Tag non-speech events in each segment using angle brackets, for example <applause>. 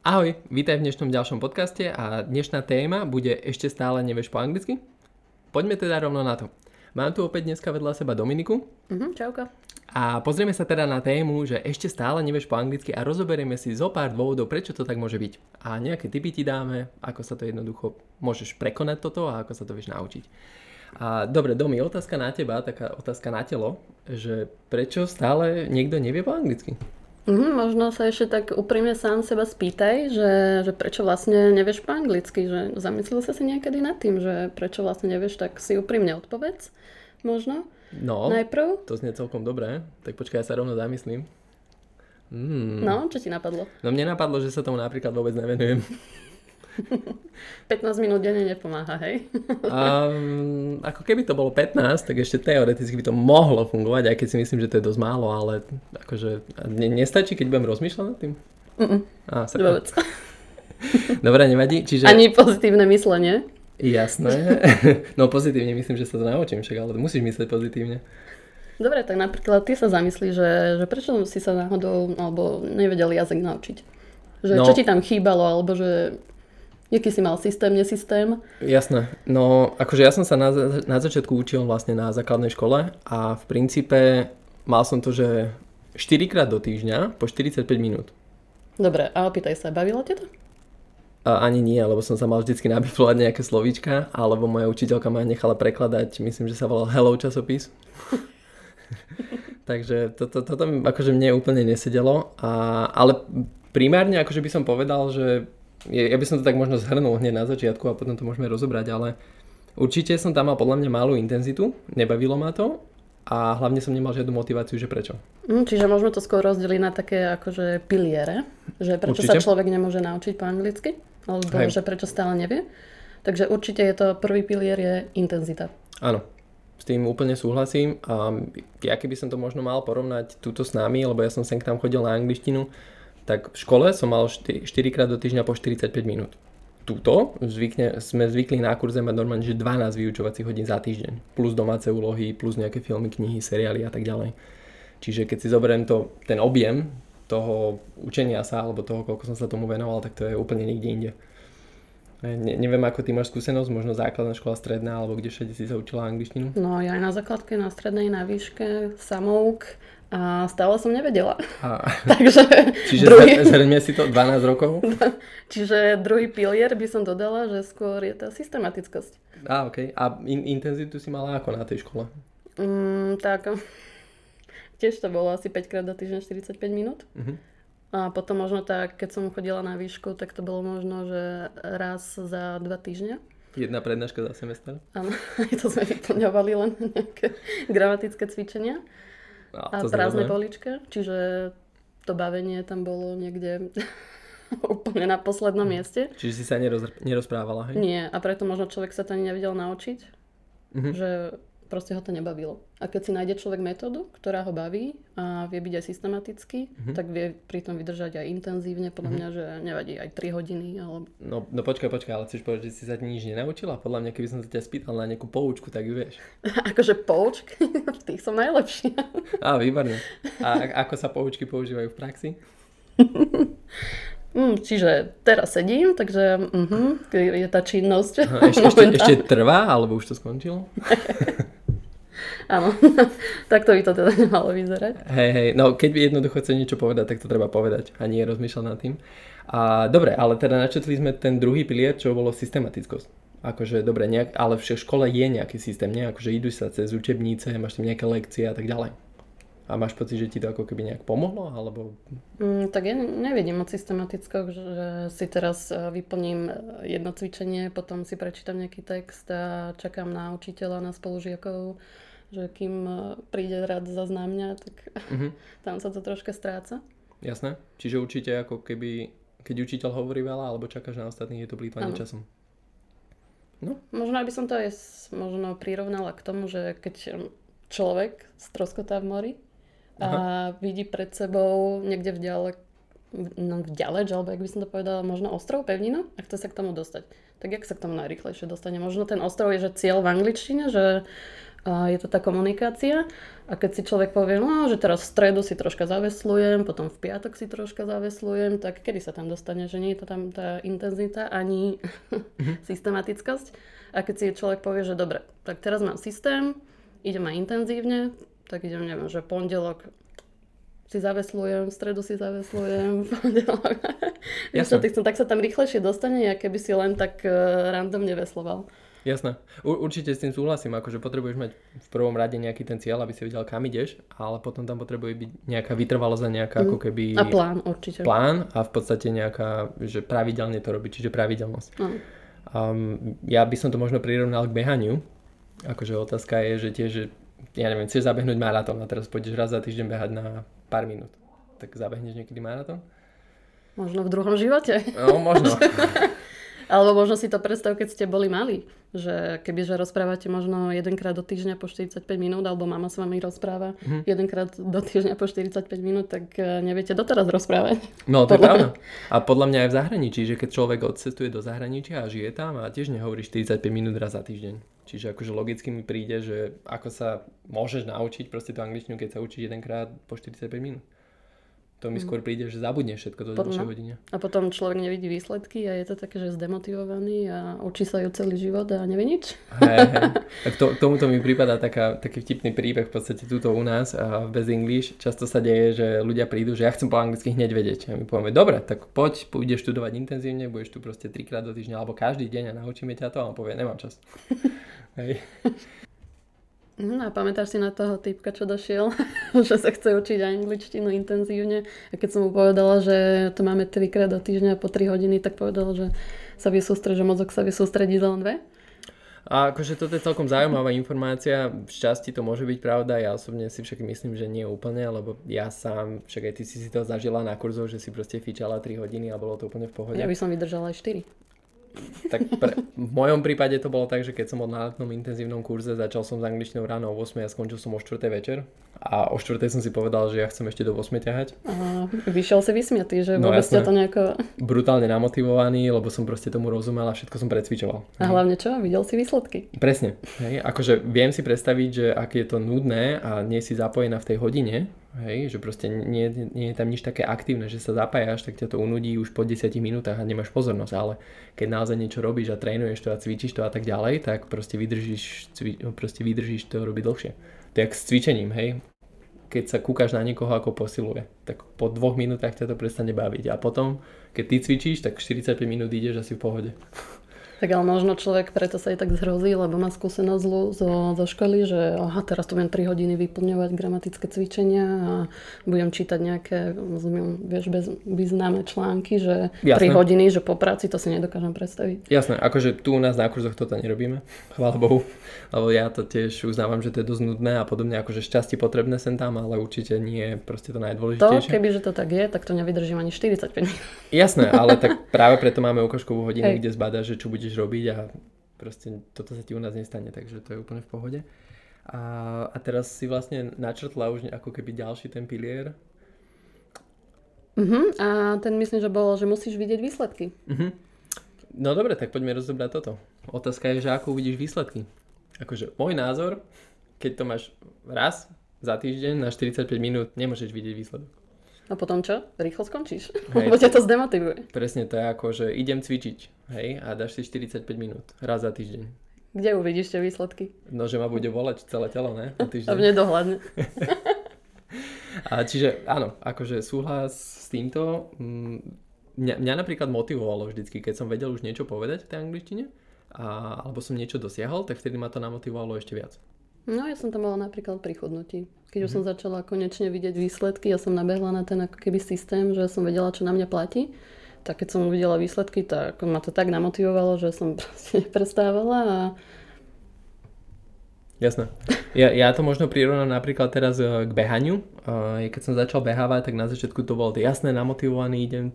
Ahoj, vítaj v dnešnom ďalšom podcaste a dnešná téma bude ešte stále nevieš po anglicky? Poďme teda rovno na to. Mám tu opäť dneska vedľa seba Dominiku. Mhm, čauka. A pozrieme sa teda na tému, že ešte stále nevieš po anglicky a rozoberieme si zo pár dôvodov, prečo to tak môže byť. A nejaké tipy ti dáme, ako sa to jednoducho môžeš prekonať toto a ako sa to vieš naučiť. A dobre, Domi, otázka na teba, taká otázka na telo, že prečo stále niekto nevie po anglicky? Mhm, možno sa ešte tak úprimne sám seba spýtaj, že, že prečo vlastne nevieš po anglicky, že zamyslel sa si niekedy nad tým, že prečo vlastne nevieš, tak si úprimne odpovedz, možno. No, Najprv. to znie celkom dobré, tak počkaj, ja sa rovno zamyslím. Mm. No, čo ti napadlo? No mne napadlo, že sa tomu napríklad vôbec nevenujem. 15 minút denne nepomáha, hej? <laughs> Um, ako keby to bolo 15, tak ešte teoreticky by to mohlo fungovať, aj keď si myslím, že to je dosť málo, ale akože ne, nestačí, keď budem rozmýšľať nad tým? Mm-mm, Á, vôbec. <laughs> Dobre, nevadí. Čiže... Ani pozitívne myslenie. Jasné. <laughs> No pozitívne myslím, že sa to naučím však, ale musíš myslieť pozitívne. Dobre, tak napríklad ty sa zamyslíš, že, že prečo si sa náhodou alebo nevedel jazyk naučiť. Že No. čo ti tam chýbalo, alebo že aký si mal systém, nesystém. Jasné. No, akože ja som sa na, na začiatku učil vlastne na základnej škole a v princípe mal som to, že 4 krát do týždňa po 45 minút. Dobre, a opýtaj sa, bavilo ťa to? A ani nie, lebo som sa mal vždycky nabiflovať nejaké slovíčka, alebo moja učiteľka ma nechala prekladať, myslím, že sa volal Hello časopis. <laughs> Takže toto, toto mi akože mne úplne nesedelo, a, ale primárne akože by som povedal, že ja by som to tak možno zhrnul hneď na začiatku a potom to môžeme rozobrať, ale určite som tam mal podľa mňa malú intenzitu, nebavilo ma to a hlavne som nemal žiadnu motiváciu, že prečo. Hm, čiže môžeme to skôr rozdeliť na také akože piliere, že prečo sa Určite. človek nemôže naučiť po anglicky, alebo Hej. že prečo stále nevie. Takže určite je to, prvý pilier je intenzita. Áno, s tým úplne súhlasím. A ja keby som to možno mal porovnať túto s nami, lebo ja som sem k tam chodil na angličtinu, tak v škole som mal 4, krát do týždňa po 45 minút. Tuto zvykne, sme zvykli na kurze mať normálne, že 12 vyučovacích hodín za týždeň. Plus domáce úlohy, plus nejaké filmy, knihy, seriály a tak ďalej. Čiže keď si zoberiem to, ten objem toho učenia sa, alebo toho, koľko som sa tomu venoval, tak to je úplne niekde inde. Ne, neviem, ako ty máš skúsenosť, možno základná škola, stredná, alebo kde všade si sa učila angličtinu. No ja aj na základke, na strednej, na výške, samouk a stále som nevedela. A, <laughs> Takže <laughs> čiže druhý, zhr- zhrňme si to 12 rokov? <laughs> čiže druhý pilier by som dodala, že skôr je tá systematickosť. Á, ok. A in, intenzitu si mala ako na tej škole? Mm, tak tiež to bolo asi 5 krát do týždňa 45 minút. Mhm. A potom možno tak, keď som chodila na výšku, tak to bolo možno, že raz za dva týždne. Jedna prednáška za semester? Áno, to sme vyplňovali len nejaké gramatické cvičenia No, a to prázdne znamená- polička, čiže to bavenie tam bolo niekde <laughs> úplne na poslednom mieste. Čiže si sa neroz, nerozprávala, hej? Nie, a preto možno človek sa to ani nevedel naučiť, Mhm. že proste ho to nebavilo. A keď si nájde človek metódu, ktorá ho baví a vie byť aj systematický, Mhm. tak vie pritom vydržať aj intenzívne, podľa mňa, že nevadí aj 3 hodiny, alebo No, no počkaj, počkaj, ale chceš povedať, že si sa nič nenaučila? Podľa mňa, keby som sa ťa spýtal na nejakú poučku, tak ju vieš. <laughs> akože poučky, <laughs> v tých som najlepšia. <laughs> Á, výborne. A a- ako sa poučky používajú v praxi? Mm, čiže teraz sedím, takže uh-huh, je tá činnosť. Aha, ešte, ešte, ešte trvá, alebo už to skončilo? Áno, <laughs> takto by to teda nemalo vyzerať. Hej, hej, no keď by jednoducho chce niečo povedať, tak to treba povedať a nie rozmýšľať nad tým. A dobre, ale teda načetli sme ten druhý pilier, čo bolo systematickosť. Akože dobre, nejak, ale v škole je nejaký systém, nie? Akože idú sa cez učebnice, máš tam nejaké lekcie a tak ďalej. A máš pocit, že ti to ako keby nejak pomohlo, alebo... Mm, tak ja nevidím moc systematicko, že, si teraz eh, vyplním eh, jedno cvičenie, potom si prečítam nejaký text a čakám na učiteľa, na spolužiakov, že kým eh, príde zase na mňa, tak Mhm, <laughs> tam sa to troška stráca. jasné. Čiže určite ako keby, keď učiteľ hovorí veľa, alebo čakáš na ostatných, je to plýtvanie časom. No, Možno by som to aj možno prirovnala k tomu, že keď človek stroskotá v mori a vidí pred sebou niekde v ďalek, no, v ďaleč, alebo jak by som to povedala, možno ostrov, pevninu a chce sa k tomu dostať. Tak jak sa k tomu najrychlejšie dostane? Možno ten ostrov je, že cieľ v angličtine, že a je to tá komunikácia. A keď si človek povie, no, že teraz v stredu si troška zaveslujem, potom v piatok si troška zaveslujem, tak kedy sa tam dostane, že nie je to tam tá intenzita ani mm-hmm. <laughs> systematickosť. A keď si človek povie, že dobre, tak teraz mám systém, idem aj intenzívne, tak idem, neviem, že pondelok si zaveslujem, v stredu si zaveslujem, v pondelok. <laughs> tak sa tam rýchlejšie dostane, ako keby si len tak uh, random nevesloval. Jasné. U- určite s tým súhlasím, akože potrebuješ mať v prvom rade nejaký ten cieľ, aby si vedel, kam ideš, ale potom tam potrebuje byť nejaká vytrvalosť a nejaká mm. ako keby... A plán určite. Plán a v podstate nejaká, že pravidelne to robiť, čiže pravidelnosť. Mm. Um, ja by som to možno prirovnal k behaniu. Akože otázka je, že tiež, ja neviem, chceš zabehnúť maratón a teraz pôjdeš raz za týždeň behať na pár minút. Tak zabehneš niekedy maratón? Možno v druhom živote. No, možno. <laughs> Alebo možno si to predstav, keď ste boli mali. Že kebyže rozprávate možno jedenkrát do týždňa po 45 minút, alebo mama s vami rozpráva mm. jedenkrát do týždňa po 45 minút, tak e, neviete doteraz rozprávať. No to je pravda. A podľa mňa aj v zahraničí, že keď človek odcestuje do zahraničia a žije tam a tiež nehovorí 45 minút raz za týždeň. Čiže akože logicky mi príde, že ako sa môžeš naučiť proste tú angličtinu, keď sa učíš jedenkrát po 45 minút to mi mm. skôr príde, že zabudne všetko do ďalšej hodine. A potom človek nevidí výsledky a je to také, že zdemotivovaný a učí sa ju celý život a nevie nič. Hej, hej. <laughs> Tak to, tomuto mi prípada taká, taký vtipný príbeh v podstate túto u nás a bez English. Často sa deje, že ľudia prídu, že ja chcem po anglicky hneď vedieť. A my povieme, dobre, tak poď, pôjdeš študovať intenzívne, budeš tu proste trikrát do týždňa alebo každý deň a naučíme ťa to a on povie, nemám čas. <laughs> hej. No a pamätáš si na toho typka, čo došiel, <laughs> že sa chce učiť angličtinu intenzívne. A keď som mu povedala, že to máme trikrát do týždňa po 3 hodiny, tak povedal, že sa vie sústrediť, že mozog sa vie sústrediť len dve. A akože toto je celkom zaujímavá informácia, v časti to môže byť pravda, ja osobne si však myslím, že nie úplne, lebo ja sám, však aj ty si si to zažila na kurzoch, že si proste fičala 3 hodiny a bolo to úplne v pohode. Ja by som vydržala aj 4 tak pre, v mojom prípade to bolo tak, že keď som bol na letnom intenzívnom kurze, začal som s angličtinou ráno o 8 a skončil som o 4 večer. A o 4 som si povedal, že ja chcem ešte do 8 ťahať. A vyšiel si vysmiatý, že no, vôbec ťa to nejako... Brutálne namotivovaný, lebo som proste tomu rozumel a všetko som precvičoval. A hlavne čo? Videl si výsledky. Presne. Hej. Akože viem si predstaviť, že ak je to nudné a nie si zapojená v tej hodine, Hej, že proste nie, nie je tam nič také aktívne, že sa zapájaš, tak ťa to unudí už po 10 minútach a nemáš pozornosť, ale keď naozaj niečo robíš a trénuješ to a cvičíš to a tak ďalej, tak proste vydržíš, cvi, proste vydržíš to robiť dlhšie. To je s cvičením, hej. Keď sa kúkaš na niekoho, ako posiluje, tak po dvoch minútach ťa to prestane baviť a potom, keď ty cvičíš, tak 45 minút ideš asi v pohode. Tak ale možno človek preto sa aj tak zhrozí, lebo má skúsenosť zlu zo, zo školy, že aha, teraz tu budem 3 hodiny vyplňovať gramatické cvičenia a budem čítať nejaké, vieš, bez, významné články, že Jasné. 3 hodiny, že po práci to si nedokážem predstaviť. Jasné, akože tu u nás na kurzoch toto nerobíme, <laughs> chvála Bohu, lebo ja to tiež uznávam, že to je dosť nudné a podobne, akože šťastie potrebné sem tam, ale určite nie je proste to najdôležitejšie. To, keby že to tak je, tak to nevydržím ani 45 minút. Jasné, ale tak práve preto máme ukážkovú hodinu, Hej. kde zbada, že čo budeš budeš robiť a proste toto sa ti u nás nestane, takže to je úplne v pohode. A, a teraz si vlastne načrtla už ako keby ďalší ten pilier. Uh-huh. A ten myslím, že bolo, že musíš vidieť výsledky. Uh-huh. No dobre, tak poďme rozobrať toto. Otázka je, že ako uvidíš výsledky. Akože môj názor, keď to máš raz za týždeň na 45 minút, nemôžeš vidieť výsledok. A potom čo? Rýchlo skončíš. Hej, <laughs> Lebo ťa to zdemotivuje. Presne to je ako, že idem cvičiť. Hej, a dáš si 45 minút. Raz za týždeň. Kde uvidíš tie výsledky? No, že ma bude volať celé telo, ne? <laughs> A v nedohľadne. <laughs> a čiže áno, akože súhlas s týmto. Mm, mňa, mňa napríklad motivovalo vždycky, keď som vedel už niečo povedať v tej angličtine, a, alebo som niečo dosiahol, tak vtedy ma to namotivovalo ešte viac. No ja som tam mala napríklad pri chodnutí. Keď už mm-hmm. som začala konečne vidieť výsledky, ja som nabehla na ten ako keby systém, že som vedela, čo na mňa platí. Tak keď som uvidela výsledky, tak ma to tak namotivovalo, že som <laughs> proste neprestávala a Jasné. Ja, ja to možno prirovnám napríklad teraz e, k behaniu. E, keď som začal behávať, tak na začiatku to bolo jasné, namotivovaný, idem,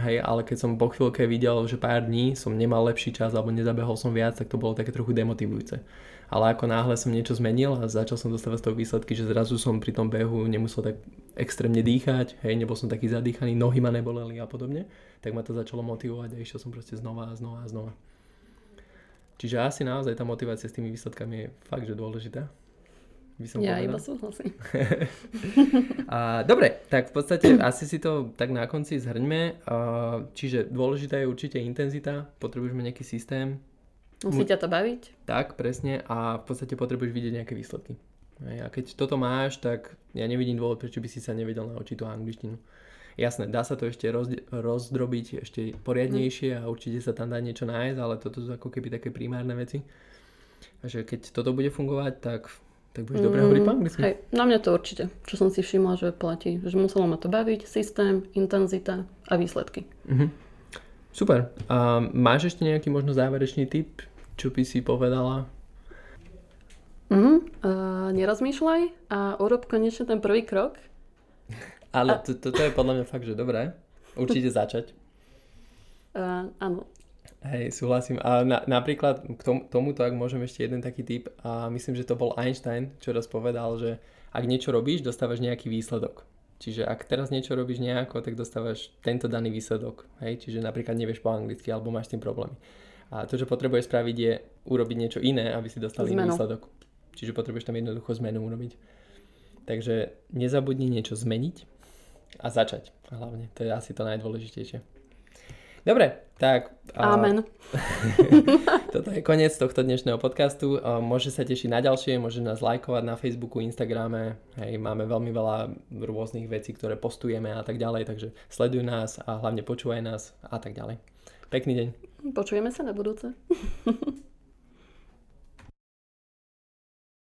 hej, ale keď som po chvíľke videl, že pár dní som nemal lepší čas alebo nezabehol som viac, tak to bolo také trochu demotivujúce ale ako náhle som niečo zmenil a začal som dostávať z toho výsledky, že zrazu som pri tom behu nemusel tak extrémne dýchať, hej, nebol som taký zadýchaný, nohy ma neboleli a podobne, tak ma to začalo motivovať a išiel som proste znova a znova a znova. Čiže asi naozaj tá motivácia s tými výsledkami je fakt, že dôležitá. By som ja povedal. iba súhlasím. <laughs> a, dobre, tak v podstate asi si to tak na konci zhrňme. A, čiže dôležitá je určite intenzita, potrebuješ mať nejaký systém. Musí ťa to baviť. Tak, presne. A v podstate potrebuješ vidieť nejaké výsledky. A keď toto máš, tak ja nevidím dôvod, prečo by si sa nevedel naučiť tú angličtinu. Jasné, dá sa to ešte roz, rozdrobiť ešte poriadnejšie a určite sa tam dá niečo nájsť, ale toto sú ako keby také primárne veci. A že keď toto bude fungovať, tak, tak budeš mm, dobre hovoriť po anglicky. Hej, na mňa to určite, čo som si všimla, že platí. Že muselo ma to baviť, systém, intenzita a výsledky. Mm-hmm. Super. A máš ešte nejaký možno záverečný tip, čo by si povedala? Mm, uh, nerozmýšľaj a urob konečne ten prvý krok ale to, toto je podľa mňa fakt, že dobré. Určite <laughs> začať. Uh, áno. Hej, súhlasím. A na, napríklad k tom, tomuto, ak môžem ešte jeden taký typ, a myslím, že to bol Einstein, čo raz povedal, že ak niečo robíš, dostávaš nejaký výsledok. Čiže ak teraz niečo robíš nejako, tak dostávaš tento daný výsledok. Hej? Čiže napríklad nevieš po anglicky alebo máš s tým problémy. A to, čo potrebuješ spraviť, je urobiť niečo iné, aby si dostal iný výsledok. Čiže potrebuješ tam jednoducho zmenu urobiť. Takže nezabudni niečo zmeniť a začať hlavne. To je asi to najdôležitejšie. Dobre, tak... Amen. <laughs> toto je koniec tohto dnešného podcastu. Môže sa tešiť na ďalšie, môže nás lajkovať na Facebooku, Instagrame. Hej, máme veľmi veľa rôznych vecí, ktoré postujeme a tak ďalej, takže sleduj nás a hlavne počúvaj nás a tak ďalej. Pekný deň. Počujeme sa na budúce. <laughs>